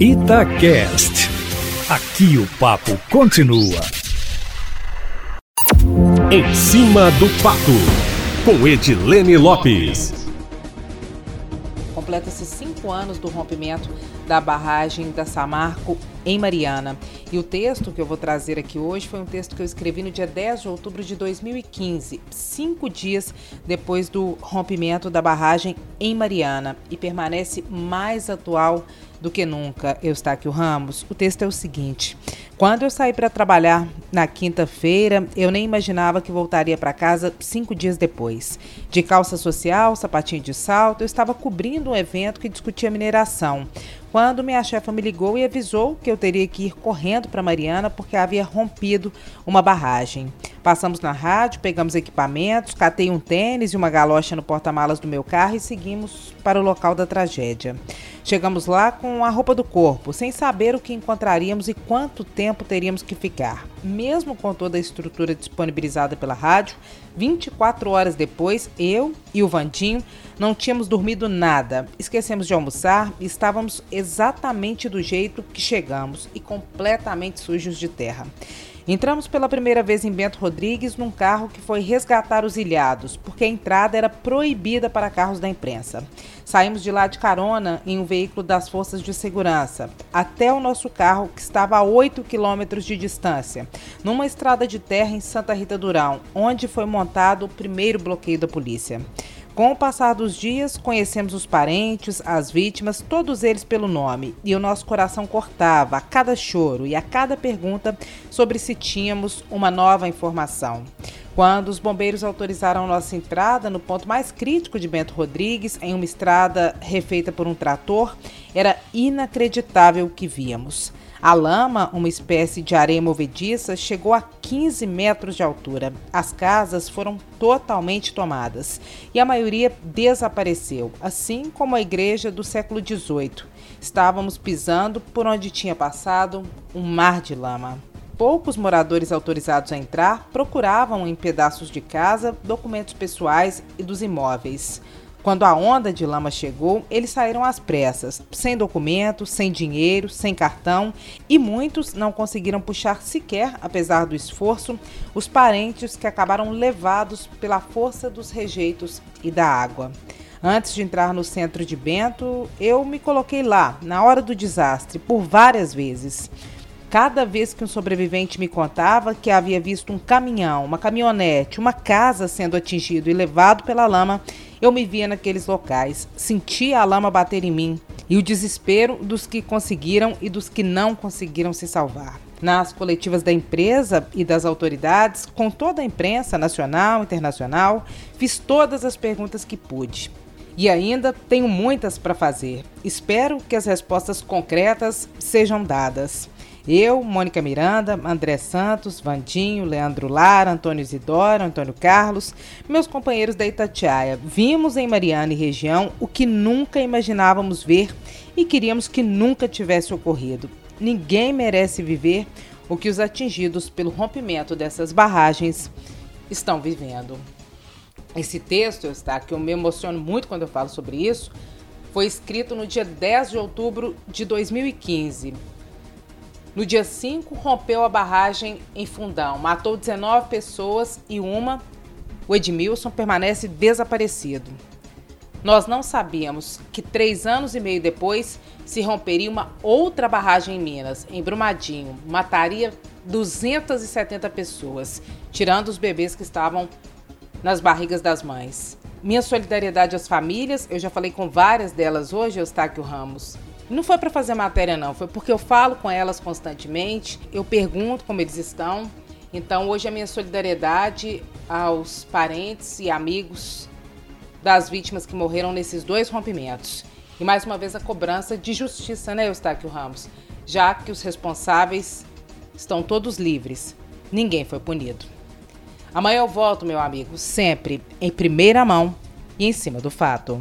Itacast. Aqui o papo continua. Em cima do papo, com Edilene Lopes. Completa-se cinco anos do rompimento da barragem da Samarco em Mariana. E o texto que eu vou trazer aqui hoje foi um texto que eu escrevi no dia 10 de outubro de 2015, cinco dias depois do rompimento da barragem em Mariana, e permanece mais atual do que nunca, Eustáquio Ramos. O texto é o seguinte: quando eu saí para trabalhar na quinta-feira, eu nem imaginava que voltaria para casa cinco dias depois. De calça social, sapatinho de salto, eu estava cobrindo um evento que discutia mineração quando minha chefa me ligou e avisou que eu teria que ir correndo para Mariana porque havia rompido uma barragem. Passamos na rádio, pegamos equipamentos, catei um tênis e uma galocha no porta-malas do meu carro e seguimos para o local da tragédia. Chegamos lá com a roupa do corpo, sem saber o que encontraríamos e quanto tempo teríamos que ficar. Mesmo com toda a estrutura disponibilizada pela rádio, 24 horas depois, eu e o Vandinho não tínhamos dormido nada, esquecemos de almoçar e estávamos exatamente do jeito que chegamos e completamente sujos de terra. Entramos pela primeira vez em Bento Rodrigues num carro que foi resgatar os ilhados, porque a entrada era proibida para carros da imprensa. Saímos de lá de carona em um veículo das forças de segurança, até o nosso carro, que estava a 8 quilômetros de distância, numa estrada de terra em Santa Rita Durão, onde foi montado o primeiro bloqueio da polícia. Com o passar dos dias, conhecemos os parentes, as vítimas, todos eles pelo nome, e o nosso coração cortava a cada choro e a cada pergunta sobre se tínhamos uma nova informação. Quando os bombeiros autorizaram nossa entrada no ponto mais crítico de Bento Rodrigues, em uma estrada refeita por um trator, era inacreditável o que víamos. A lama, uma espécie de areia movediça, chegou a 15 metros de altura. As casas foram totalmente tomadas e a maioria desapareceu, assim como a igreja do século XVIII. Estávamos pisando por onde tinha passado um mar de lama. Poucos moradores autorizados a entrar procuravam em pedaços de casa documentos pessoais e dos imóveis. Quando a onda de lama chegou, eles saíram às pressas, sem documentos, sem dinheiro, sem cartão, e muitos não conseguiram puxar sequer, apesar do esforço, os parentes que acabaram levados pela força dos rejeitos e da água. Antes de entrar no centro de Bento, eu me coloquei lá, na hora do desastre, por várias vezes. Cada vez que um sobrevivente me contava que havia visto um caminhão, uma caminhonete, uma casa sendo atingido e levado pela lama, eu me via naqueles locais, sentia a lama bater em mim e o desespero dos que conseguiram e dos que não conseguiram se salvar. Nas coletivas da empresa e das autoridades, com toda a imprensa nacional e internacional, fiz todas as perguntas que pude. E ainda tenho muitas para fazer. Espero que as respostas concretas sejam dadas. Eu, Mônica Miranda, André Santos, Vandinho, Leandro Lara, Antônio Isidoro, Antônio Carlos, meus companheiros da Itatiaia, vimos em Mariana e região o que nunca imaginávamos ver e queríamos que nunca tivesse ocorrido. Ninguém merece viver o que os atingidos pelo rompimento dessas barragens estão vivendo. Esse texto, está que eu me emociono muito quando eu falo sobre isso, foi escrito no dia 10 de outubro de 2015 no dia 5, rompeu a barragem em Fundão, matou 19 pessoas e uma, o Edmilson, permanece desaparecido. Nós não sabíamos que três anos e meio depois se romperia uma outra barragem em Minas, em Brumadinho, mataria 270 pessoas, tirando os bebês que estavam nas barrigas das mães. Minha solidariedade às famílias, eu já falei com várias delas hoje, Eustáquio Ramos. Não foi para fazer matéria, não. Foi porque eu falo com elas constantemente, eu pergunto como eles estão. Então, hoje a minha solidariedade aos parentes e amigos das vítimas que morreram nesses dois rompimentos. E mais uma vez a cobrança de justiça, né, Eustáquio Ramos? Já que os responsáveis estão todos livres. Ninguém foi punido. Amanhã eu volto, meu amigo, sempre em primeira mão e em cima do fato.